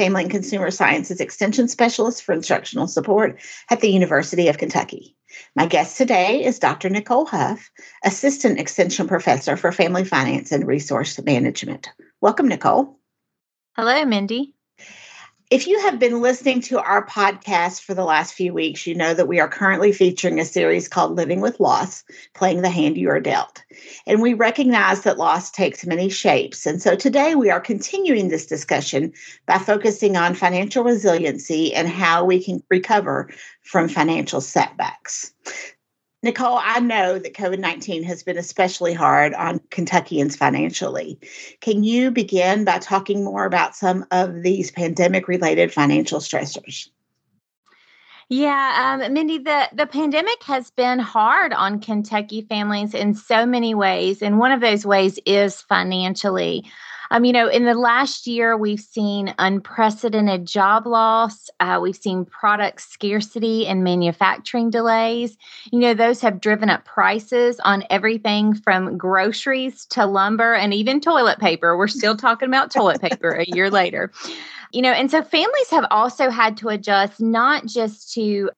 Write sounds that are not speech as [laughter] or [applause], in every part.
Family and Consumer Sciences Extension Specialist for Instructional Support at the University of Kentucky. My guest today is Dr. Nicole Huff, Assistant Extension Professor for Family Finance and Resource Management. Welcome, Nicole. Hello, Mindy. If you have been listening to our podcast for the last few weeks, you know that we are currently featuring a series called Living with Loss, Playing the Hand You Are Dealt. And we recognize that loss takes many shapes. And so today we are continuing this discussion by focusing on financial resiliency and how we can recover from financial setbacks. Nicole, I know that COVID 19 has been especially hard on Kentuckians financially. Can you begin by talking more about some of these pandemic related financial stressors? Yeah, um, Mindy, the, the pandemic has been hard on Kentucky families in so many ways. And one of those ways is financially. Um, you know, in the last year, we've seen unprecedented job loss. Uh, we've seen product scarcity and manufacturing delays. You know, those have driven up prices on everything from groceries to lumber and even toilet paper. We're still talking about toilet paper a year later. You know, and so families have also had to adjust not just to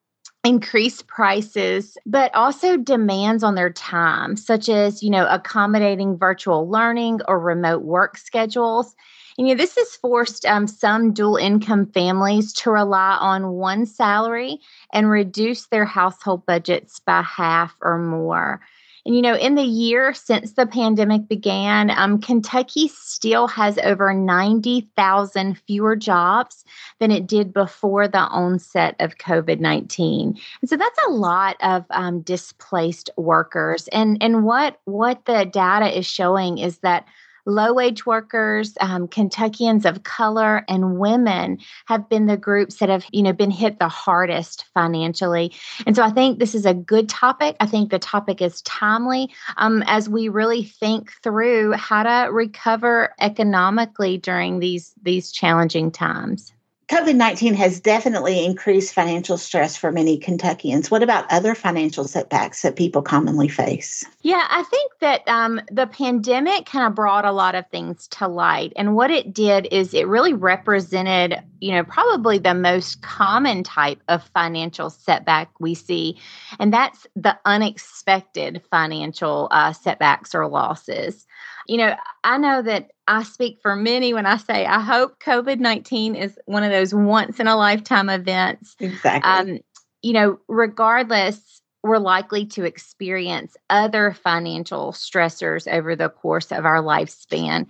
increased prices but also demands on their time such as you know accommodating virtual learning or remote work schedules. And, you know this has forced um, some dual income families to rely on one salary and reduce their household budgets by half or more and, you know, in the year since the pandemic began, um, Kentucky still has over 90,000 fewer jobs than it did before the onset of COVID 19. And so that's a lot of um, displaced workers. And, and what, what the data is showing is that low wage workers, um, Kentuckians of color, and women have been the groups that have, you know, been hit the hardest financially. And so I think this is a good topic. I think the topic is timely um, as we really think through how to recover economically during these these challenging times. COVID 19 has definitely increased financial stress for many Kentuckians. What about other financial setbacks that people commonly face? Yeah, I think that um, the pandemic kind of brought a lot of things to light. And what it did is it really represented, you know, probably the most common type of financial setback we see. And that's the unexpected financial uh, setbacks or losses. You know, I know that I speak for many when I say I hope COVID 19 is one of those once in a lifetime events. Exactly. Um, you know, regardless, we're likely to experience other financial stressors over the course of our lifespan.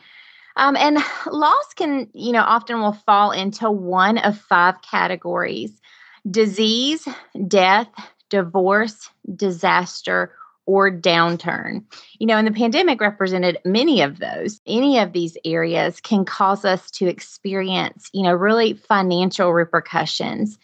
Um, and loss can, you know, often will fall into one of five categories disease, death, divorce, disaster, or downturn. You know, and the pandemic represented many of those. Any of these areas can cause us to experience, you know, really financial repercussions.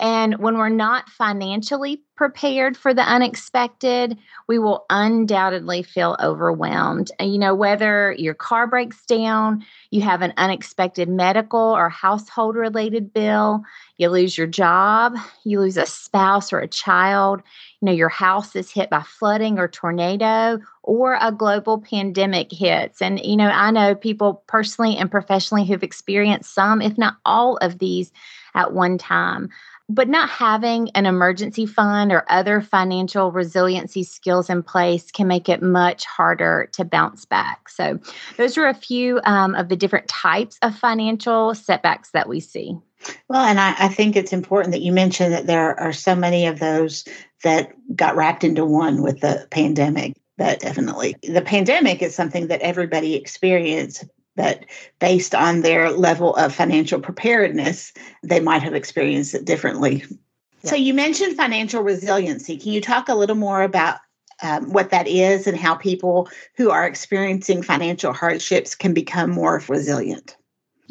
And when we're not financially prepared for the unexpected, we will undoubtedly feel overwhelmed. You know, whether your car breaks down, you have an unexpected medical or household related bill, you lose your job, you lose a spouse or a child, you know, your house is hit by flooding or tornado, or a global pandemic hits. And, you know, I know people personally and professionally who've experienced some, if not all of these at one time. But not having an emergency fund or other financial resiliency skills in place can make it much harder to bounce back. So, those are a few um, of the different types of financial setbacks that we see. Well, and I, I, think it's important that you mentioned that there are so many of those that got wrapped into one with the pandemic. But definitely, the pandemic is something that everybody experienced, but based on their level of financial preparedness, they might have experienced it differently. Yeah. So, you mentioned financial resiliency. Can you talk a little more about um, what that is and how people who are experiencing financial hardships can become more resilient?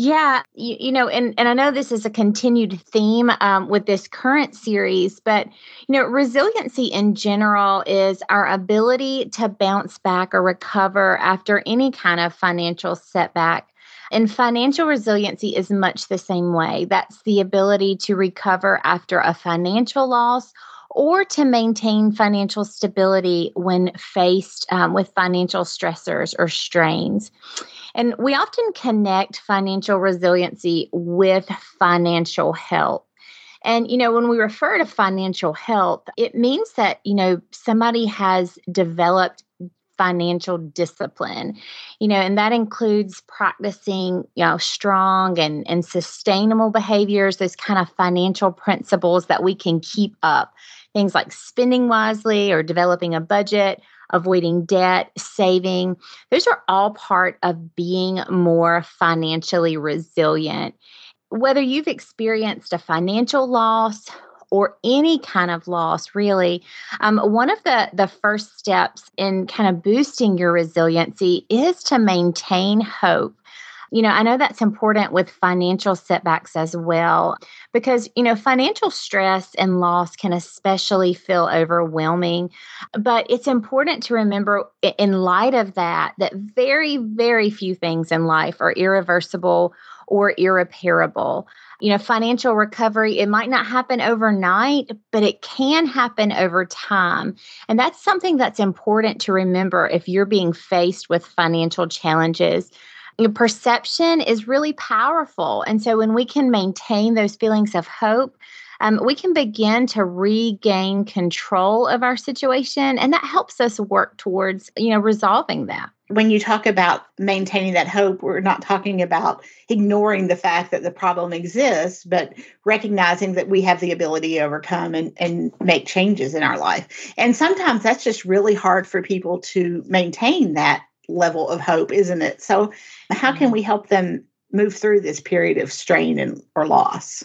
Yeah, you, you, know, and, and I know this is a continued theme um, with this current series, but, you know, resiliency in general is our ability to bounce back or recover after any kind of financial setback. And financial resiliency is much the same way. That's the ability to recover after a financial loss or to maintain financial stability when faced um, with financial stressors or strains. And we often connect financial resiliency with financial health. And, you know, when we refer to financial health, it means that, you know, somebody has developed financial discipline you know and that includes practicing you know strong and and sustainable behaviors those kind of financial principles that we can keep up things like spending wisely or developing a budget avoiding debt, saving. Those are all part of being more financially resilient. Whether you've experienced a financial loss or any kind of loss, really, um, one of the, the first steps in kind of boosting your resiliency is to maintain hope you know, I know that's important with financial setbacks as well, because, you know, financial stress and loss can especially feel overwhelming. But it's important to remember, in light of that, that very, very few things in life are irreversible or irreparable. You know, financial recovery, it might not happen overnight, but it can happen over time. And that's something that's important to remember if you're being faced with financial challenges perception is really powerful. And so when we can maintain those feelings of hope, um, we can begin to regain control of our situation. And that helps us work towards you know resolving that. When you talk about maintaining that hope we're not talking about ignoring the fact that the problem exists but recognizing that we have the ability to overcome and, and make changes in our life. And sometimes that's just really hard for people to maintain that level of hope, isn't it? So, how can mm-hmm. we help them move through this period of strain and or loss?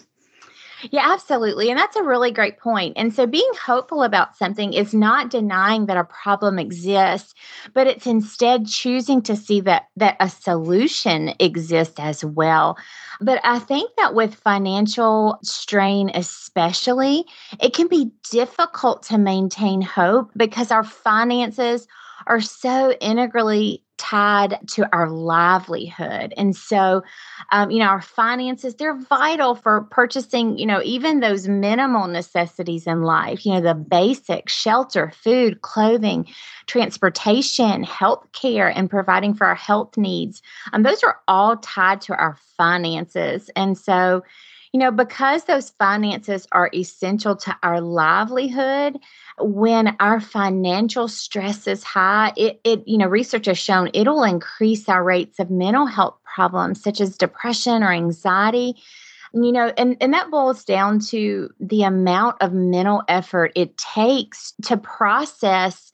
Yeah, absolutely. And that's a really great point. And so being hopeful about something is not denying that a problem exists, but it's instead choosing to see that that a solution exists as well. But I think that with financial strain especially, it can be difficult to maintain hope because our finances are so integrally tied to our livelihood. And so, um, you know, our finances, they're vital for purchasing, you know, even those minimal necessities in life, you know, the basic shelter, food, clothing, transportation, health care, and providing for our health needs. Um, those are all tied to our finances. And so, you know, because those finances are essential to our livelihood, when our financial stress is high, it, it, you know, research has shown it'll increase our rates of mental health problems such as depression or anxiety. You know, and, and that boils down to the amount of mental effort it takes to process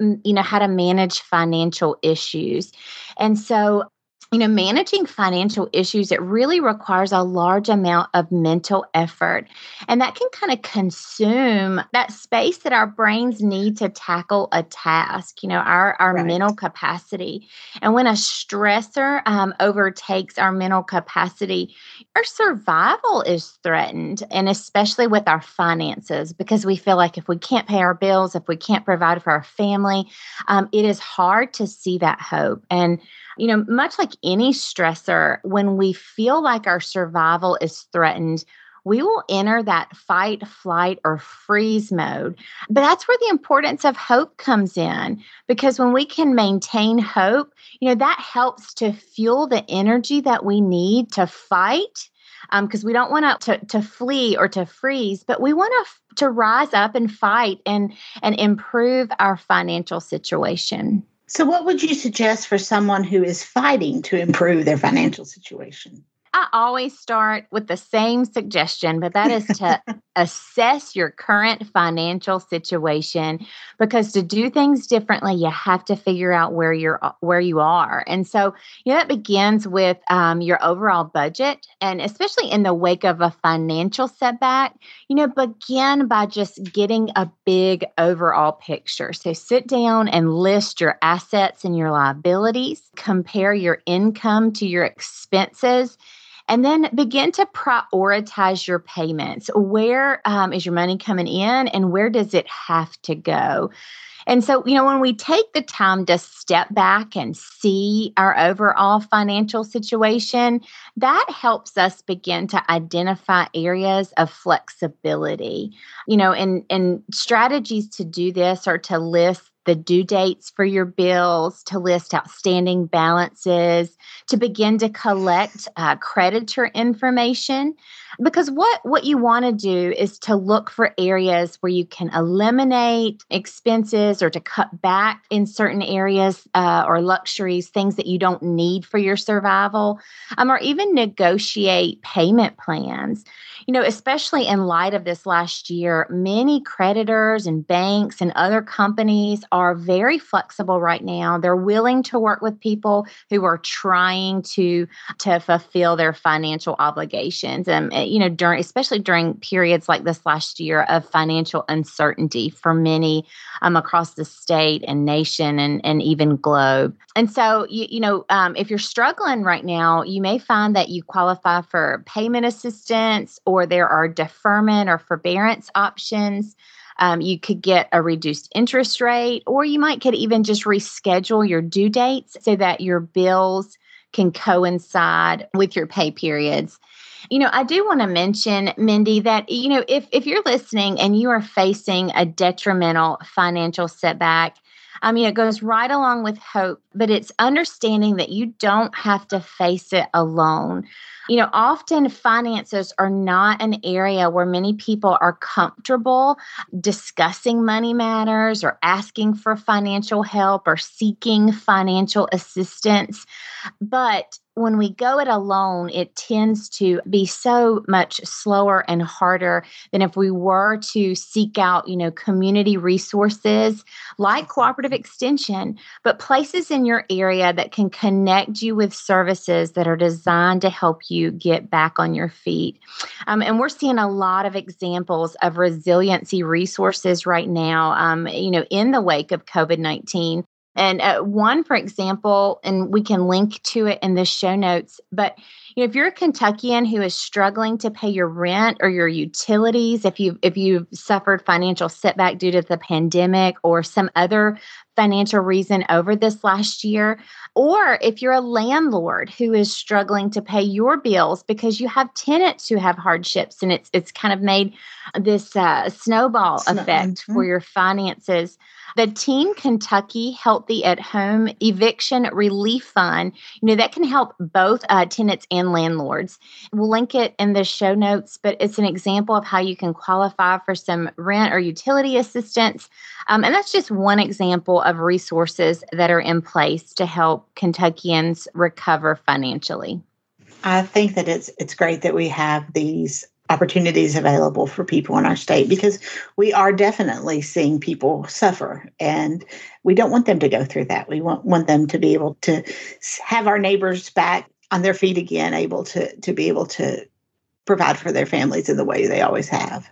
mm, you know how to manage financial issues and so you know, managing financial issues, it really requires a large amount of mental effort. And that can kind of consume that space that our brains need to tackle a task, you know, our, our right. mental capacity. And when a stressor um, overtakes our mental capacity, our survival is threatened. And especially with our finances, because we feel like if we can't pay our bills, if we can't provide for our family, um, it is hard to see that hope. And you know, much like any stressor, when we feel like our survival is threatened, we will enter that fight, flight, or freeze mode. But that's where the importance of hope comes in because when we can maintain hope, you know, that helps to fuel the energy that we need to fight because um, we don't want to to flee or to freeze, but we want to to rise up and fight and and improve our financial situation. So, what would you suggest for someone who is fighting to improve their financial situation? I always start with the same suggestion, but that is to [laughs] assess your current financial situation because to do things differently, you have to figure out where you're where you are. And so, you know, that begins with um, your overall budget, and especially in the wake of a financial setback, you know, begin by just getting a big overall picture. So, sit down and list your assets and your liabilities. Compare your income to your expenses and then begin to prioritize your payments. Where um, is your money coming in and where does it have to go? And so, you know, when we take the time to step back and see our overall financial situation, that helps us begin to identify areas of flexibility. You know, and and strategies to do this are to list the due dates for your bills, to list outstanding balances, to begin to collect uh, creditor information. Because what, what you want to do is to look for areas where you can eliminate expenses or to cut back in certain areas uh, or luxuries, things that you don't need for your survival, um, or even negotiate payment plans you know, especially in light of this last year, many creditors and banks and other companies are very flexible right now. They're willing to work with people who are trying to to fulfill their financial obligations. And eh, you know, during especially during periods like this last year of financial uncertainty for many um, across the state and nation and, and even globe. And so, you, you know, um, if you're struggling right now, you may find that you qualify for payment assistance or there are deferment or forbearance options. Um, you could get a reduced interest rate, or you might could even just reschedule your due dates so that your bills can coincide with your pay periods. You know, I do want to mention, Mindy, that, you know, if, if you're listening and you are facing a detrimental financial setback, I mean, it goes right along with hope, but it's understanding that you don't have to face it alone. You know, often finances are not an area where many people are comfortable discussing money matters or asking for financial help or seeking financial assistance. But when we go it alone, it tends to be so much slower and harder than if we were to seek out, you know, community resources like cooperative extension, but places in your area that can connect you with services that are designed to help you get back on your feet. Um, and we're seeing a lot of examples of resiliency resources right now, um, you know, in the wake of COVID 19 and uh, one, for example, and we can link to it in the show notes, but you know, if you're a Kentuckian who is struggling to pay your rent or your utilities, if you if you've suffered financial setback due to the pandemic or some other financial reason over this last year, or if you're a landlord who is struggling to pay your bills because you have tenants who have hardships and it's it's kind of made this uh, snowball effect mm-hmm. for your finances the Team Kentucky Healthy at Home Eviction Relief Fund, you know, that can help both uh, tenants and landlords. We'll link it in the show notes, but it's an example of how you can qualify for some rent or utility assistance. Um, and that's just one example of resources that are in place to help Kentuckians recover financially. I think that it's it's great that we have these opportunities available for people in our state because we are definitely seeing people suffer and we don't want them to go through that we want, want them to be able to have our neighbors back on their feet again able to to be able to provide for their families in the way they always have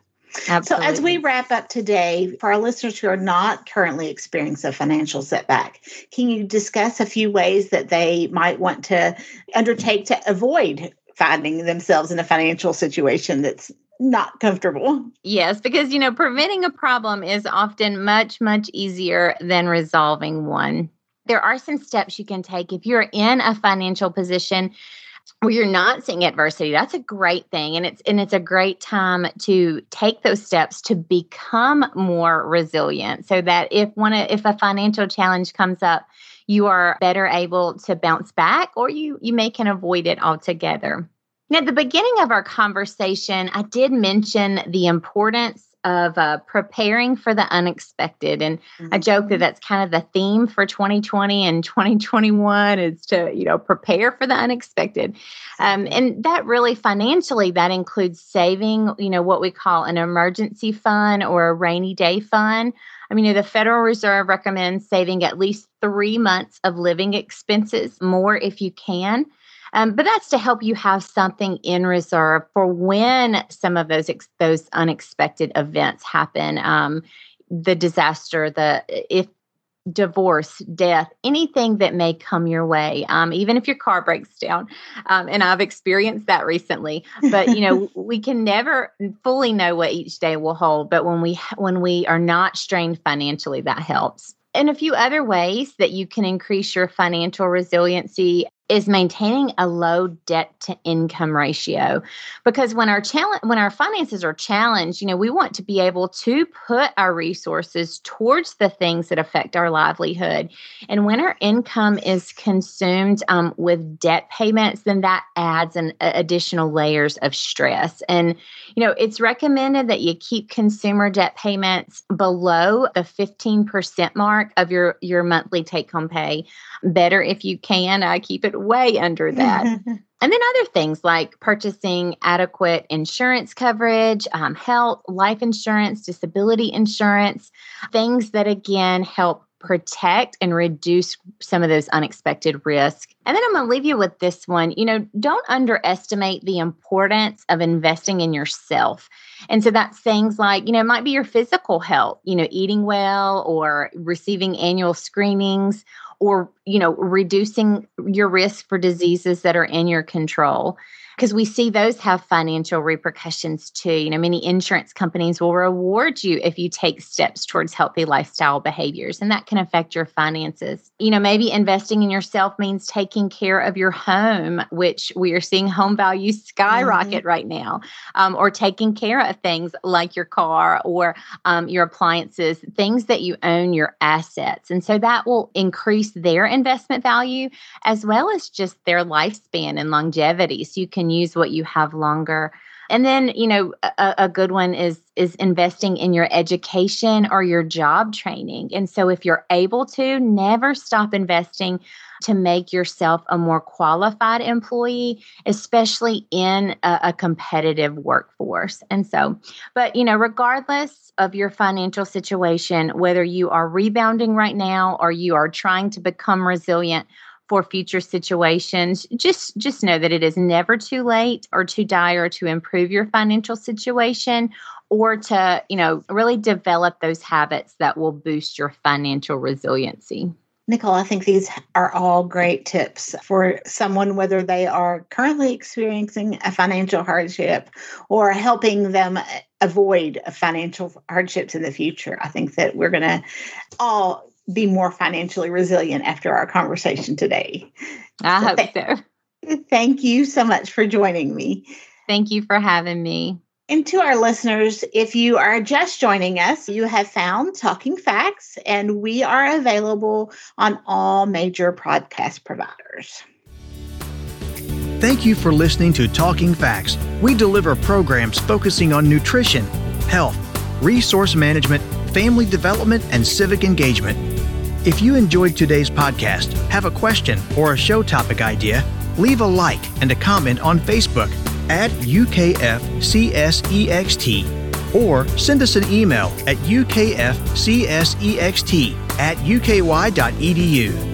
Absolutely. So, as we wrap up today, for our listeners who are not currently experiencing a financial setback, can you discuss a few ways that they might want to undertake to avoid finding themselves in a financial situation that's not comfortable. Yes, because you know, preventing a problem is often much, much easier than resolving one. There are some steps you can take if you're in a financial position where you're not seeing adversity that's a great thing and it's and it's a great time to take those steps to become more resilient so that if one if a financial challenge comes up you are better able to bounce back or you you may can avoid it altogether. Now, at the beginning of our conversation, I did mention the importance of uh, preparing for the unexpected. And mm-hmm. I joke that that's kind of the theme for 2020 and 2021 is to, you know, prepare for the unexpected. Um, and that really financially, that includes saving, you know, what we call an emergency fund or a rainy day fund. I mean, you know, the Federal Reserve recommends saving at least three months of living expenses, more if you can. Um, but that's to help you have something in reserve for when some of those ex- those unexpected events happen. Um, the disaster, the if divorce, death, anything that may come your way, um, even if your car breaks down. Um, and I've experienced that recently. But you know, [laughs] we can never fully know what each day will hold. But when we when we are not strained financially, that helps. And a few other ways that you can increase your financial resiliency is maintaining a low debt to income ratio. Because when our challenge when our finances are challenged you know we want to be able to put our resources towards the things that affect our livelihood. And when our income is consumed um, with debt payments then that adds an additional layers of stress. And you know it's recommended that you keep consumer debt payments below the 15% mark of your your monthly take home pay. Better if you can. I keep it way under that. [laughs] and then other things like purchasing adequate insurance coverage, um, health, life insurance, disability insurance, things that again help protect and reduce some of those unexpected risks. And then I'm going to leave you with this one. You know, don't underestimate the importance of investing in yourself. And so that's things like, you know, it might be your physical health, you know, eating well or receiving annual screenings or you know reducing your risk for diseases that are in your control because we see those have financial repercussions too. You know, many insurance companies will reward you if you take steps towards healthy lifestyle behaviors, and that can affect your finances. You know, maybe investing in yourself means taking care of your home, which we are seeing home values skyrocket mm-hmm. right now, um, or taking care of things like your car or um, your appliances, things that you own, your assets. And so that will increase their investment value as well as just their lifespan and longevity. So you can can use what you have longer. And then you know a, a, good one is is investing in your education or your job training. And so if you're able to never stop investing to make yourself a more qualified employee especially in a, a competitive workforce. And so but you know regardless of your financial situation whether you are rebounding right now or you are trying to become resilient for future situations just just know that it is never too late or too dire to improve your financial situation or to you know really develop those habits that will boost your financial resiliency Nicole, I think these are all great tips for someone, whether they are currently experiencing a financial hardship or helping them avoid financial hardships in the future. I think that we're going to all be more financially resilient after our conversation today. I so hope th- so. [laughs] Thank you so much for joining me. Thank you for having me. And to our listeners, if you are just joining us, you have found Talking Facts, and we are available on all major podcast providers. Thank you for listening to Talking Facts. We deliver programs focusing on nutrition, health, resource management, family development, and civic engagement. If you enjoyed today's podcast, have a question or a show topic idea, leave a like and a comment on Facebook at UKFCSEXT or send us an email at UKFCSEXT at uky.edu.